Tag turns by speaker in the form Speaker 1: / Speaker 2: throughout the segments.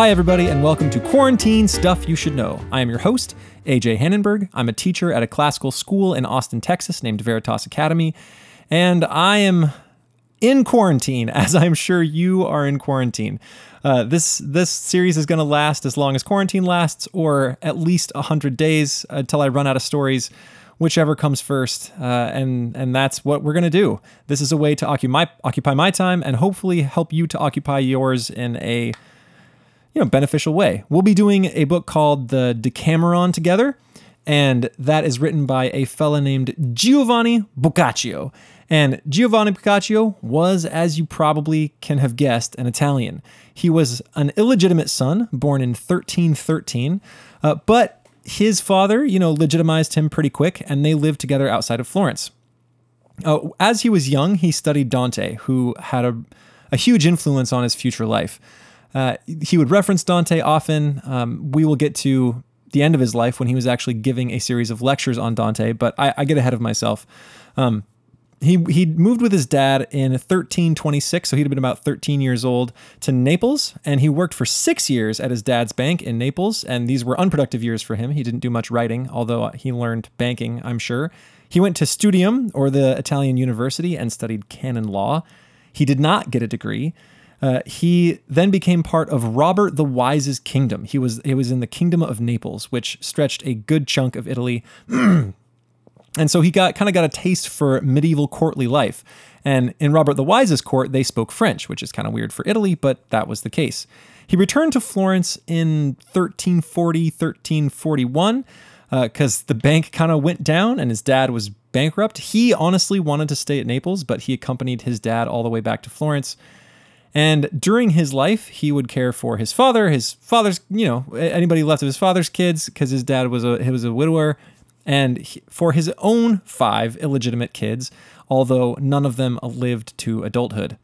Speaker 1: Hi, everybody, and welcome to Quarantine Stuff You Should Know. I am your host, AJ Hannenberg. I'm a teacher at a classical school in Austin, Texas named Veritas Academy, and I am in quarantine, as I'm sure you are in quarantine. Uh, this this series is going to last as long as quarantine lasts, or at least hundred days until I run out of stories, whichever comes first. Uh, and and that's what we're going to do. This is a way to occupy occupy my time and hopefully help you to occupy yours in a you know, beneficial way. We'll be doing a book called The Decameron together, and that is written by a fella named Giovanni Boccaccio. And Giovanni Boccaccio was, as you probably can have guessed, an Italian. He was an illegitimate son, born in 1313, uh, but his father, you know, legitimized him pretty quick, and they lived together outside of Florence. Uh, as he was young, he studied Dante, who had a, a huge influence on his future life. Uh, he would reference Dante often. Um, we will get to the end of his life when he was actually giving a series of lectures on Dante, but I, I get ahead of myself. Um, he he moved with his dad in 1326, so he'd have been about 13 years old to Naples, and he worked for six years at his dad's bank in Naples. And these were unproductive years for him. He didn't do much writing, although he learned banking, I'm sure. He went to Studium, or the Italian university, and studied canon law. He did not get a degree. Uh, he then became part of Robert the Wise's kingdom. He was he was in the kingdom of Naples, which stretched a good chunk of Italy. and so he got kind of got a taste for medieval courtly life. And in Robert the Wise's court, they spoke French, which is kind of weird for Italy, but that was the case. He returned to Florence in 1340, 1341, because uh, the bank kind of went down and his dad was bankrupt. He honestly wanted to stay at Naples, but he accompanied his dad all the way back to Florence. And during his life, he would care for his father, his father's, you know, anybody left of his father's kids, because his dad was a he was a widower, and he, for his own five illegitimate kids, although none of them lived to adulthood.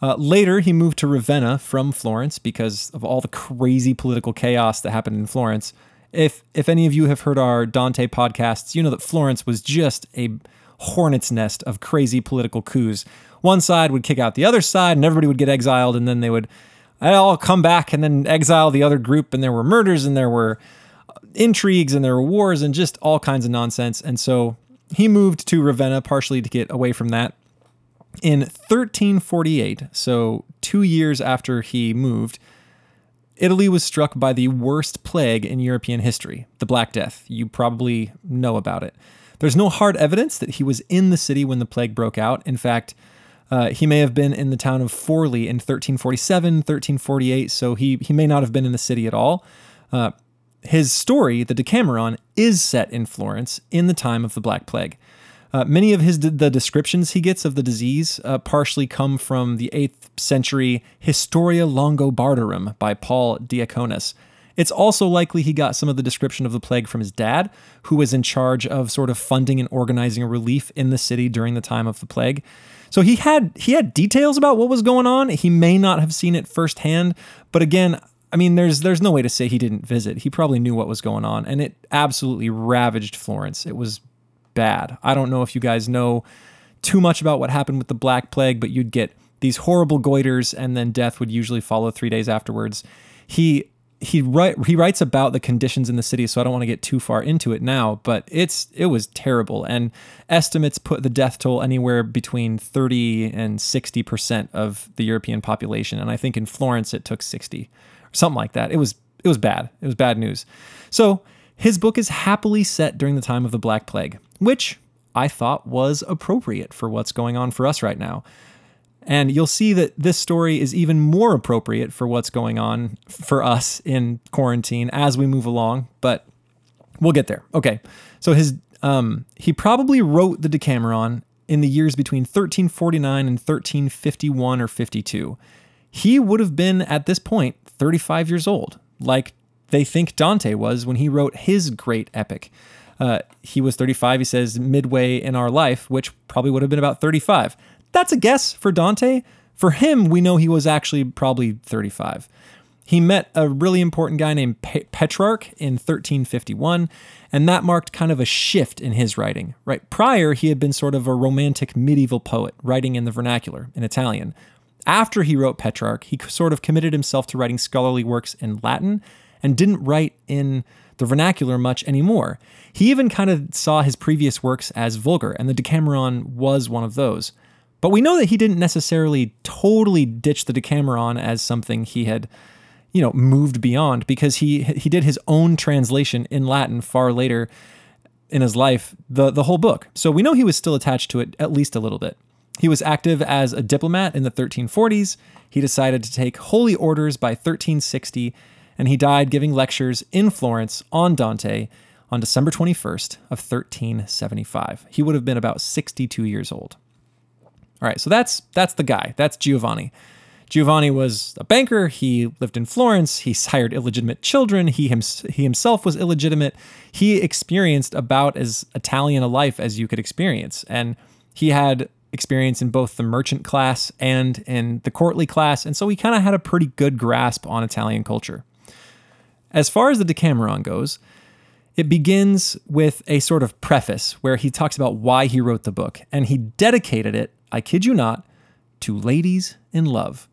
Speaker 1: Uh, later, he moved to Ravenna from Florence because of all the crazy political chaos that happened in Florence. If if any of you have heard our Dante podcasts, you know that Florence was just a hornet's nest of crazy political coups one side would kick out the other side and everybody would get exiled and then they would all come back and then exile the other group and there were murders and there were uh, intrigues and there were wars and just all kinds of nonsense and so he moved to Ravenna partially to get away from that in 1348 so 2 years after he moved Italy was struck by the worst plague in European history, the Black Death. You probably know about it. There's no hard evidence that he was in the city when the plague broke out. In fact, uh, he may have been in the town of Forli in 1347, 1348, so he, he may not have been in the city at all. Uh, his story, the Decameron, is set in Florence in the time of the Black Plague. Uh, many of his the descriptions he gets of the disease uh, partially come from the 8th century Historia Longobardorum by Paul Diaconus. It's also likely he got some of the description of the plague from his dad, who was in charge of sort of funding and organizing relief in the city during the time of the plague. So he had he had details about what was going on. He may not have seen it firsthand, but again, I mean, there's there's no way to say he didn't visit. He probably knew what was going on, and it absolutely ravaged Florence. It was bad. I don't know if you guys know too much about what happened with the Black Plague, but you'd get these horrible goiters, and then death would usually follow three days afterwards. He he write he writes about the conditions in the city, so I don't want to get too far into it now, but it's it was terrible. And estimates put the death toll anywhere between 30 and 60 percent of the European population. And I think in Florence it took 60 or something like that. It was it was bad. It was bad news. So his book is happily set during the time of the Black Plague, which I thought was appropriate for what's going on for us right now. And you'll see that this story is even more appropriate for what's going on for us in quarantine as we move along, but we'll get there. Okay. So his um, he probably wrote the Decameron in the years between 1349 and 1351 or 52. He would have been at this point 35 years old, like they think Dante was when he wrote his great epic. Uh, he was 35, he says, midway in our life, which probably would have been about 35. That's a guess for Dante. For him, we know he was actually probably 35. He met a really important guy named Petrarch in 1351, and that marked kind of a shift in his writing. Right prior, he had been sort of a romantic medieval poet, writing in the vernacular in Italian. after he wrote Petrarch, he sort of committed himself to writing scholarly works in Latin and didn't write in the vernacular much anymore. He even kind of saw his previous works as vulgar, and the Decameron was one of those. But we know that he didn't necessarily totally ditch the Decameron as something he had, you know, moved beyond because he he did his own translation in Latin far later in his life, the the whole book. So we know he was still attached to it at least a little bit. He was active as a diplomat in the 1340s. He decided to take holy orders by 1360 and he died giving lectures in Florence on Dante on December 21st of 1375. He would have been about 62 years old. All right, so that's that's the guy. That's Giovanni. Giovanni was a banker. He lived in Florence. He sired illegitimate children. He, him, he himself was illegitimate. He experienced about as Italian a life as you could experience. And he had experience in both the merchant class and in the courtly class. And so he kind of had a pretty good grasp on Italian culture. As far as the Decameron goes, it begins with a sort of preface where he talks about why he wrote the book, and he dedicated it, I kid you not, to ladies in love.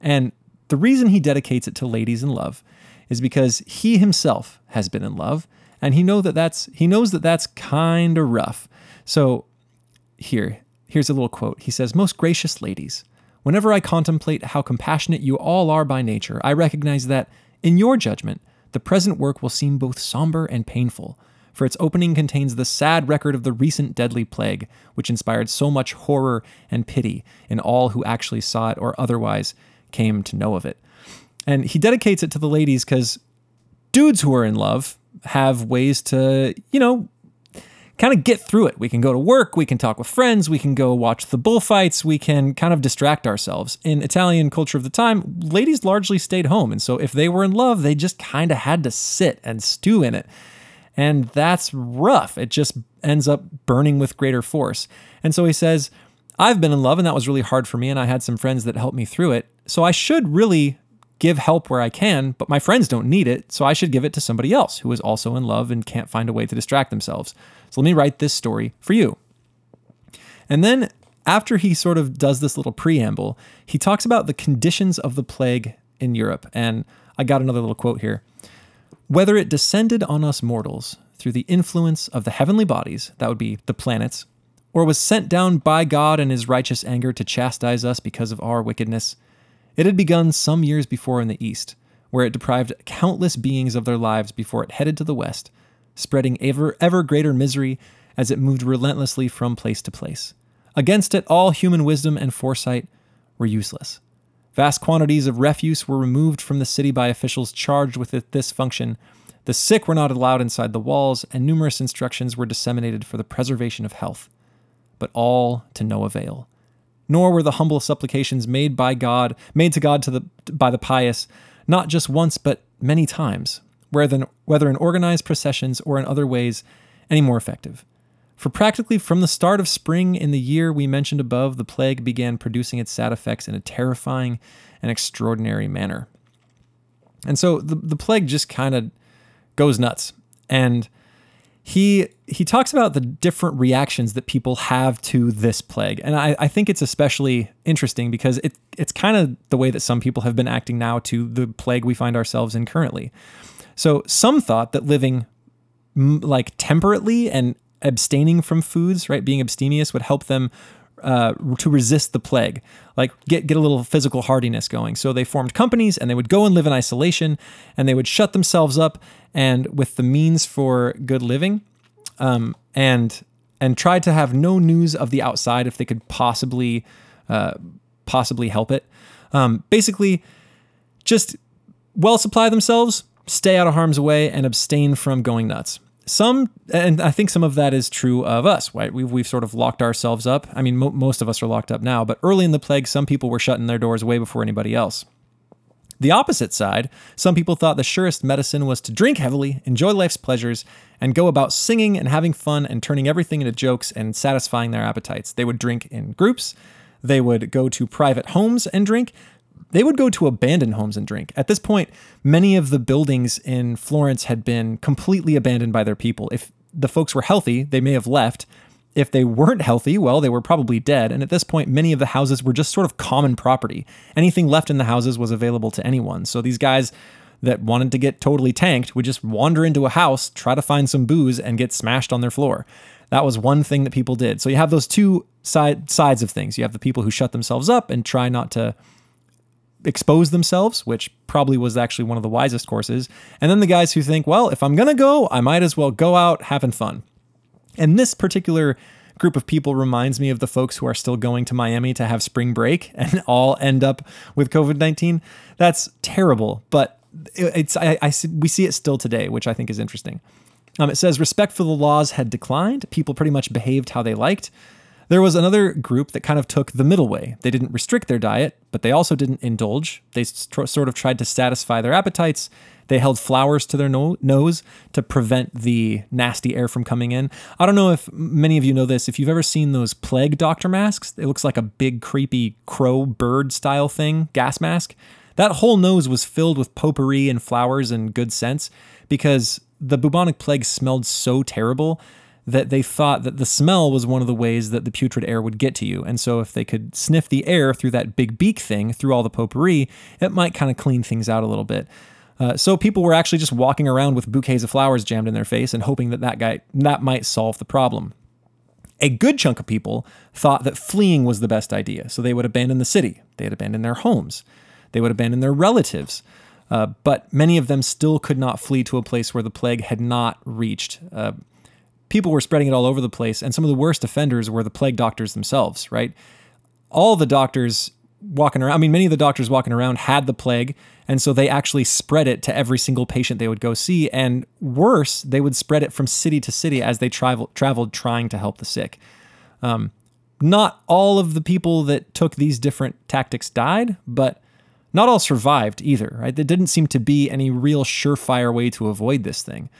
Speaker 1: And the reason he dedicates it to ladies in love is because he himself has been in love, and he know that that's he knows that that's kind of rough. So here, here's a little quote. He says, "Most gracious ladies, whenever I contemplate how compassionate you all are by nature, I recognize that in your judgment the present work will seem both somber and painful, for its opening contains the sad record of the recent deadly plague, which inspired so much horror and pity in all who actually saw it or otherwise came to know of it. And he dedicates it to the ladies because dudes who are in love have ways to, you know, kind of get through it. We can go to work, we can talk with friends, we can go watch the bullfights, we can kind of distract ourselves. In Italian culture of the time, ladies largely stayed home. And so if they were in love, they just kind of had to sit and stew in it. And that's rough. It just ends up burning with greater force. And so he says, I've been in love and that was really hard for me. And I had some friends that helped me through it. So I should really give help where I can, but my friends don't need it, so I should give it to somebody else who is also in love and can't find a way to distract themselves. So let me write this story for you. And then after he sort of does this little preamble, he talks about the conditions of the plague in Europe. And I got another little quote here. Whether it descended on us mortals through the influence of the heavenly bodies, that would be the planets, or was sent down by God in his righteous anger to chastise us because of our wickedness, it had begun some years before in the east, where it deprived countless beings of their lives before it headed to the west, spreading ever, ever greater misery as it moved relentlessly from place to place. Against it, all human wisdom and foresight were useless. Vast quantities of refuse were removed from the city by officials charged with this function. The sick were not allowed inside the walls, and numerous instructions were disseminated for the preservation of health. But all to no avail nor were the humble supplications made by God, made to God to the, by the pious, not just once, but many times, whether, whether in organized processions or in other ways, any more effective. For practically from the start of spring in the year we mentioned above, the plague began producing its sad effects in a terrifying and extraordinary manner. And so the, the plague just kind of goes nuts. And he he talks about the different reactions that people have to this plague. And I, I think it's especially interesting because it it's kind of the way that some people have been acting now to the plague we find ourselves in currently. So some thought that living like temperately and abstaining from foods, right, being abstemious would help them uh, to resist the plague, like get get a little physical hardiness going. So they formed companies and they would go and live in isolation, and they would shut themselves up, and with the means for good living, um, and and tried to have no news of the outside if they could possibly uh, possibly help it. Um, basically, just well supply themselves, stay out of harm's way, and abstain from going nuts some, and I think some of that is true of us, right? We've, we've sort of locked ourselves up. I mean, mo- most of us are locked up now, but early in the plague, some people were shutting their doors way before anybody else. The opposite side, some people thought the surest medicine was to drink heavily, enjoy life's pleasures, and go about singing and having fun and turning everything into jokes and satisfying their appetites. They would drink in groups, they would go to private homes and drink, they would go to abandoned homes and drink. At this point, many of the buildings in Florence had been completely abandoned by their people. If the folks were healthy, they may have left, If they weren't healthy, well, they were probably dead. And at this point, many of the houses were just sort of common property. Anything left in the houses was available to anyone. So these guys that wanted to get totally tanked would just wander into a house, try to find some booze, and get smashed on their floor. That was one thing that people did. So you have those two side, sides of things. You have the people who shut themselves up and try not to expose themselves, which probably was actually one of the wisest courses. And then the guys who think, well, if I'm going to go, I might as well go out having fun. And this particular group of people reminds me of the folks who are still going to Miami to have spring break and all end up with COVID 19. That's terrible, but it's I, I, we see it still today, which I think is interesting. Um, it says respect for the laws had declined. People pretty much behaved how they liked. There was another group that kind of took the middle way. They didn't restrict their diet, but they also didn't indulge. They st- sort of tried to satisfy their appetites. They held flowers to their no- nose to prevent the nasty air from coming in. I don't know if many of you know this. If you've ever seen those plague doctor masks, it looks like a big, creepy crow bird style thing, gas mask. That whole nose was filled with potpourri and flowers and good scents because the bubonic plague smelled so terrible that they thought that the smell was one of the ways that the putrid air would get to you. And so if they could sniff the air through that big beak thing, through all the potpourri, it might kind of clean things out a little bit. Uh, so people were actually just walking around with bouquets of flowers jammed in their face and hoping that that guy that might solve the problem. A good chunk of people thought that fleeing was the best idea, so they would abandon the city, they'd abandon their homes, they would abandon their relatives. Uh, but many of them still could not flee to a place where the plague had not reached. Uh, people were spreading it all over the place, and some of the worst offenders were the plague doctors themselves, right? All the doctors walking around, I mean, many of the doctors walking around had the plague, and so they actually spread it to every single patient they would go see. And worse, they would spread it from city to city as they travel, traveled trying to help the sick. Um, not all of the people that took these different tactics died, but not all survived either, right? There didn't seem to be any real surefire way to avoid this thing.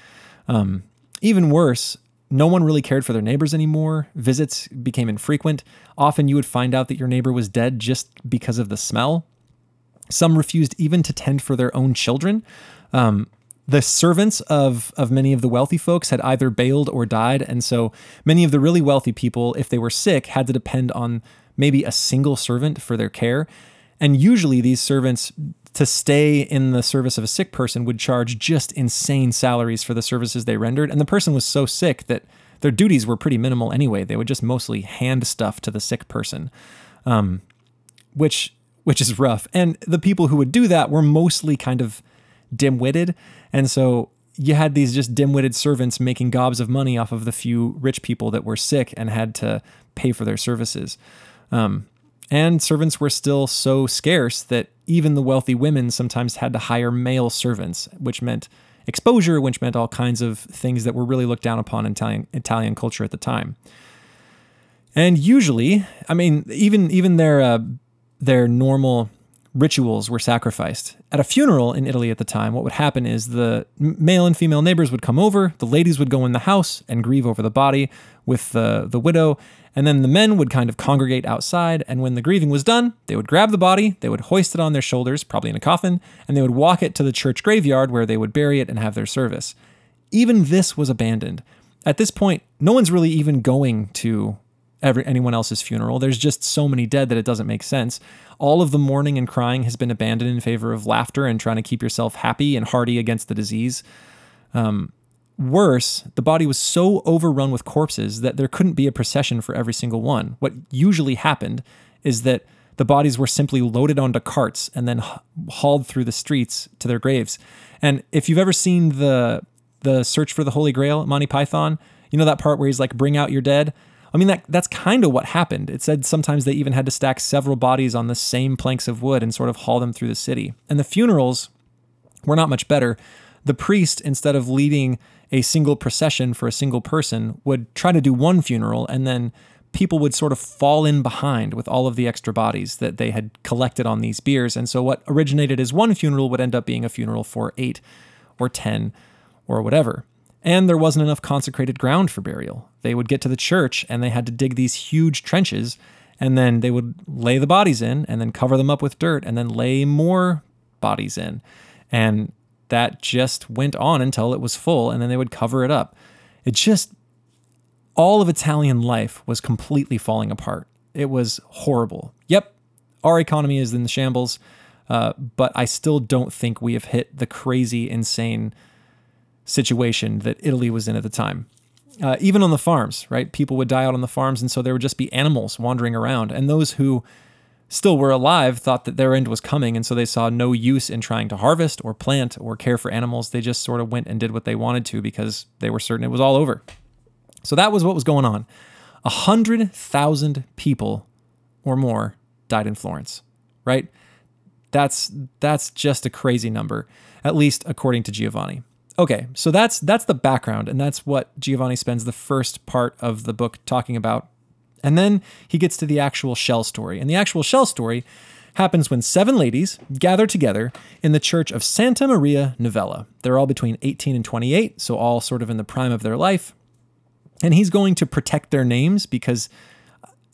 Speaker 1: Um, even worse, no one really cared for their neighbors anymore. Visits became infrequent. Often you would find out that your neighbor was dead just because of the smell. Some refused even to tend for their own children. Um, the servants of, of many of the wealthy folks had either bailed or died. And so many of the really wealthy people, if they were sick, had to depend on maybe a single servant for their care. And usually these servants to stay in the service of a sick person would charge just insane salaries for the services they rendered. And the person was so sick that their duties were pretty minimal anyway. They would just mostly hand stuff to the sick person, um, which which is rough. And the people who would do that were mostly kind of dim-witted, and so you had these just dim-witted servants making gobs of money off of the few rich people that were sick and had to pay for their services. Um, and servants were still so scarce that even the wealthy women sometimes had to hire male servants, which meant exposure, which meant all kinds of things that were really looked down upon in Italian, Italian culture at the time. And usually, I mean, even even their uh, their normal rituals were sacrificed. At a funeral in Italy at the time, what would happen is the male and female neighbors would come over, the ladies would go in the house and grieve over the body with the, the widow, and then the men would kind of congregate outside. And when the grieving was done, they would grab the body, they would hoist it on their shoulders, probably in a coffin, and they would walk it to the church graveyard where they would bury it and have their service. Even this was abandoned. At this point, no one's really even going to every, anyone else's funeral. There's just so many dead that it doesn't make sense. All of the mourning and crying has been abandoned in favor of laughter and trying to keep yourself happy and hearty against the disease. Um, worse, the body was so overrun with corpses that there couldn't be a procession for every single one. What usually happened is that the bodies were simply loaded onto carts and then hauled through the streets to their graves. And if you've ever seen the the search for the Holy Grail, Monty Python, you know that part where he's like, "Bring out your dead." I mean, that that's kind of what happened. It said sometimes they even had to stack several bodies on the same planks of wood and sort of haul them through the city. And the funerals were not much better. The priest, instead of leading a single procession for a single person, would try to do one funeral and then people would sort of fall in behind with all of the extra bodies that they had collected on these biers. And so what originated as one funeral would end up being a funeral for eight or 10 or whatever and there wasn't enough consecrated ground for burial. They would get to the church and they had to dig these huge trenches, and then they would lay the bodies in and then cover them up with dirt and then lay more bodies in. And that just went on until it was full, and then they would cover it up. It just, all of Italian life was completely falling apart. It was horrible. Yep, our economy is in the shambles, uh, but I still don't think we have hit the crazy, insane situation that Italy was in at the time. Uh, even on the farms, right? People would die out on the farms, and so there would just be animals wandering around. And those who still were alive thought that their end was coming, and so they saw no use in trying to harvest or plant or care for animals. They just sort of went and did what they wanted to because they were certain it was all over. So that was what was going on. A hundred thousand people or more died in Florence, right? That's that's just a crazy number, at least according to Giovanni. Okay, so that's that's the background, and that's what Giovanni spends the first part of the book talking about and then he gets to the actual shell story. And the actual shell story happens when seven ladies gather together in the church of Santa Maria Novella. They're all between 18 and 28, so all sort of in the prime of their life. And he's going to protect their names because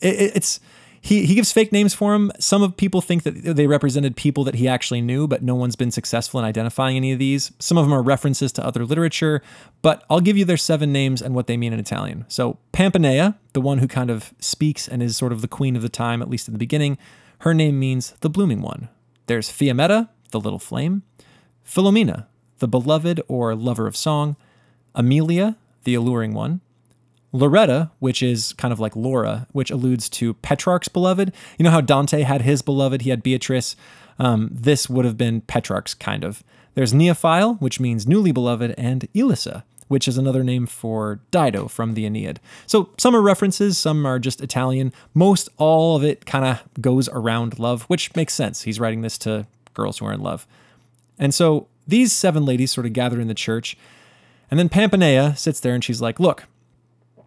Speaker 1: it's he, he gives fake names for them. Some of people think that they represented people that he actually knew, but no one's been successful in identifying any of these. Some of them are references to other literature, but I'll give you their seven names and what they mean in Italian. So Pampinea, the one who kind of speaks and is sort of the queen of the time, at least in the beginning, her name means the blooming one. There's Fiammetta, the little flame, Filomena, the beloved or lover of song, Amelia, the alluring one, Lauretta, which is kind of like Laura, which alludes to Petrarch's beloved. You know how Dante had his beloved, he had Beatrice. Um, this would have been Petrarch's kind of. There's Neophile, which means newly beloved, and Elissa, which is another name for Dido from the Aeneid. So some are references, some are just Italian. Most all of it kind of goes around love, which makes sense. He's writing this to girls who are in love. And so these seven ladies sort of gather in the church. And then Pampinea sits there and she's like, Look,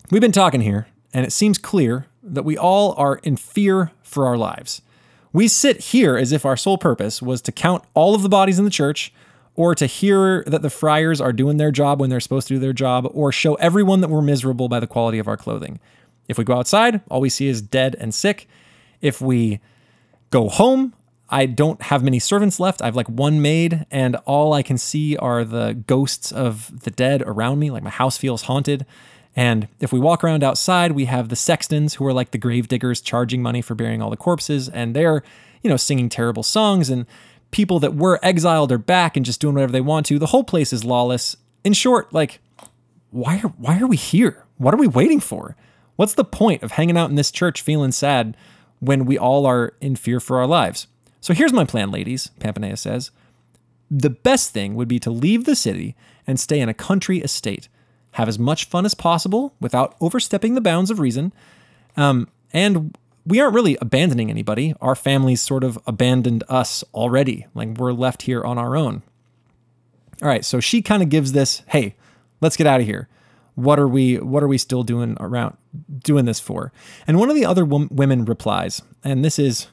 Speaker 1: We've been talking here, and it seems clear that we all are in fear for our lives. We sit here as if our sole purpose was to count all of the bodies in the church, or to hear that the friars are doing their job when they're supposed to do their job, or show everyone that we're miserable by the quality of our clothing. If we go outside, all we see is dead and sick. If we go home, I don't have many servants left. I have like one maid, and all I can see are the ghosts of the dead around me. Like my house feels haunted. And if we walk around outside, we have the sextons who are like the grave diggers charging money for burying all the corpses, and they're, you know, singing terrible songs. And people that were exiled are back and just doing whatever they want to. The whole place is lawless. In short, like, why are why are we here? What are we waiting for? What's the point of hanging out in this church feeling sad when we all are in fear for our lives? So here's my plan, ladies, Pampinea says. The best thing would be to leave the city and stay in a country estate have as much fun as possible without overstepping the bounds of reason. Um, and we aren't really abandoning anybody. Our families sort of abandoned us already. Like we're left here on our own. All right, so she kind of gives this, "Hey, let's get out of here. What are we what are we still doing around doing this for?" And one of the other women replies, and this is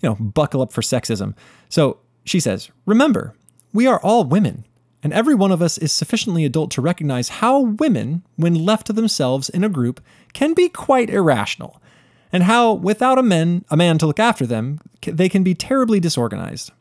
Speaker 1: you know, buckle up for sexism. So, she says, "Remember, we are all women and every one of us is sufficiently adult to recognize how women, when left to themselves in a group, can be quite irrational, and how, without a, man, a man to look after them, they can be terribly disorganized.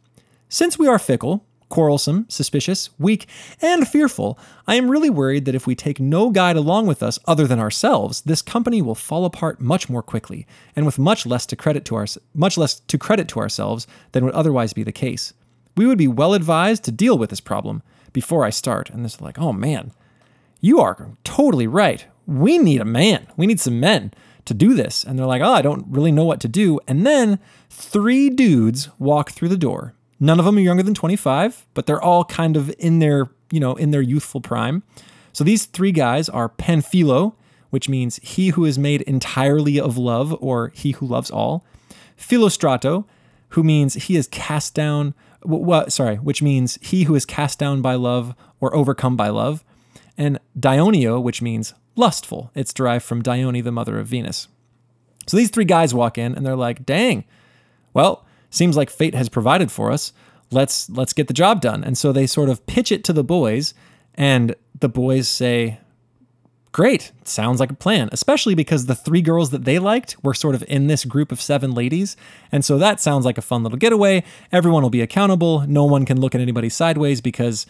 Speaker 1: Since we are fickle, quarrelsome, suspicious, weak, and fearful, I am really worried that if we take no guide along with us other than ourselves, this company will fall apart much more quickly, and with much less to credit to our, much less to credit to ourselves than would otherwise be the case. We would be well advised to deal with this problem, before I start. And this is like, oh man, you are totally right. We need a man. We need some men to do this. And they're like, oh, I don't really know what to do. And then three dudes walk through the door. None of them are younger than 25, but they're all kind of in their, you know, in their youthful prime. So these three guys are Panfilo, which means he who is made entirely of love or he who loves all. Filostrato, who means he is cast down what sorry, which means he who is cast down by love or overcome by love, and Dioneo, which means lustful. It's derived from Dione, the mother of Venus. So these three guys walk in and they're like, "Dang, well, seems like fate has provided for us. Let's let's get the job done." And so they sort of pitch it to the boys, and the boys say, Great. Sounds like a plan, especially because the three girls that they liked were sort of in this group of seven ladies. And so that sounds like a fun little getaway. Everyone will be accountable. No one can look at anybody sideways because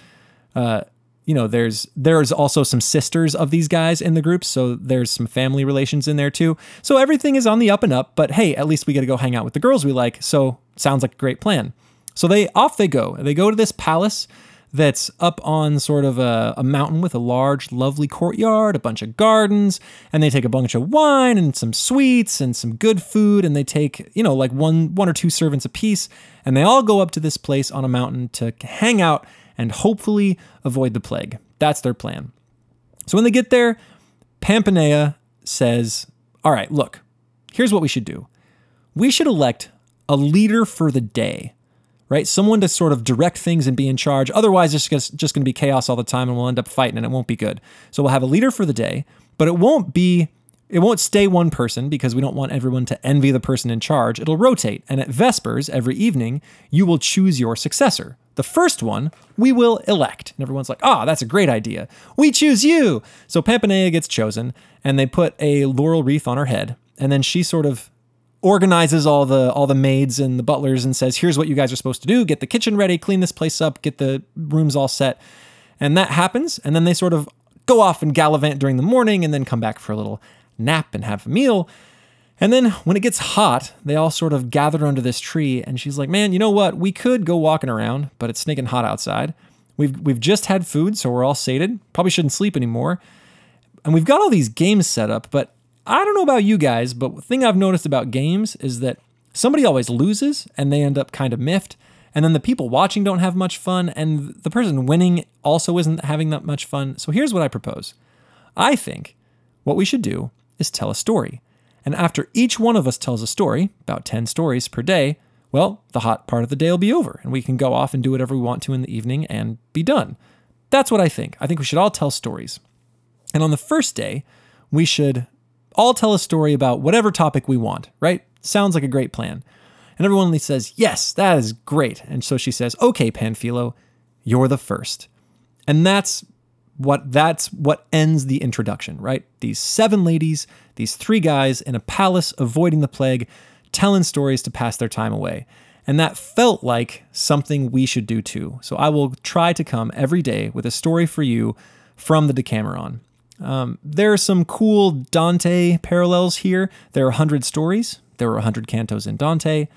Speaker 1: uh, you know, there's there's also some sisters of these guys in the group, so there's some family relations in there too. So everything is on the up and up, but hey, at least we get to go hang out with the girls we like. So sounds like a great plan. So they off they go. They go to this palace that's up on sort of a, a, mountain with a large, lovely courtyard, a bunch of gardens, and they take a bunch of wine and some sweets and some good food, and they take, you know, like one one or two servants apiece, and they all go up to this place on a mountain to hang out and hopefully avoid the plague. That's their plan. So when they get there, Pampinea says, All right, look, here's what we should do. We should elect a leader for the day right? Someone to sort of direct things and be in charge. Otherwise, it's just, just going to be chaos all the time and we'll end up fighting and it won't be good. So we'll have a leader for the day, but it won't be. It won't stay one person because we don't want everyone to envy the person in charge. It'll rotate. And at Vespers, every evening, you will choose your successor. The first one we will elect. And everyone's like, ah, oh, that's a great idea. We choose you. So Pampinea gets chosen, and they put a laurel wreath on her head. And then she sort of organizes all the all the maids and the butlers and says, "Here's what you guys are supposed to do: get the kitchen ready, clean this place up, get the rooms all set." And that happens, and then they sort of go off and gallivant during the morning, and then come back for a little nap and have a meal. And then when it gets hot, they all sort of gather under this tree, and she's like, "Man, you know what? We could go walking around, but it's stinking hot outside. We've we've just had food, so we're all sated. Probably shouldn't sleep anymore." And we've got all these games set up, but I don't know about you guys, but thing I've noticed about games is that somebody always loses and they end up kind of miffed. And then the people watching don't have much fun, and the person winning also isn't having that much fun. So here's what I propose I think what we should do is tell a story. And after each one of us tells a story, about 10 stories per day, well, the hot part of the day will be over, and we can go off and do whatever we want to in the evening and be done. That's what I think. I think we should all tell stories. And on the first day, we should all tell a story about whatever topic we want, right? Sounds like a great plan. And everyone says, Yes, that is great. And so she says, Okay, Panfilo, you're the first. And that's what that's what ends the introduction, right? These seven ladies, these three guys in a palace avoiding the plague, telling stories to pass their time away. And that felt like something we should do too. So I will try to come every day with a story for you from the Decameron. Um, there are some cool Dante parallels here. There are 100 stories, there are 100 cantos in Dante.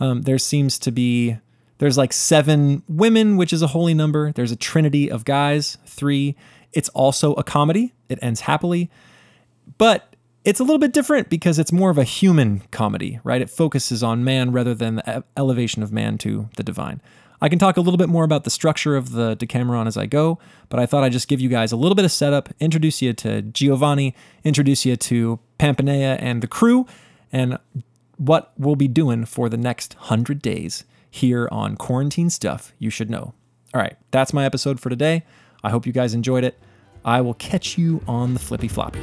Speaker 1: Um, there seems to be, there's like seven women, which is a holy number. There's a trinity of guys, three. It's also a comedy, it ends happily. But it's a little bit different because it's more of a human comedy, right? It focuses on man rather than the elevation of man to the divine. I can talk a little bit more about the structure of the Decameron as I go, but I thought I'd just give you guys a little bit of setup, introduce you to Giovanni, introduce you to Pampinea and the crew, and what we'll be doing for the next 100 days here on Quarantine Stuff You Should Know. All right, that's my episode for today. I hope you guys enjoyed it. I will catch you on the flippy floppy.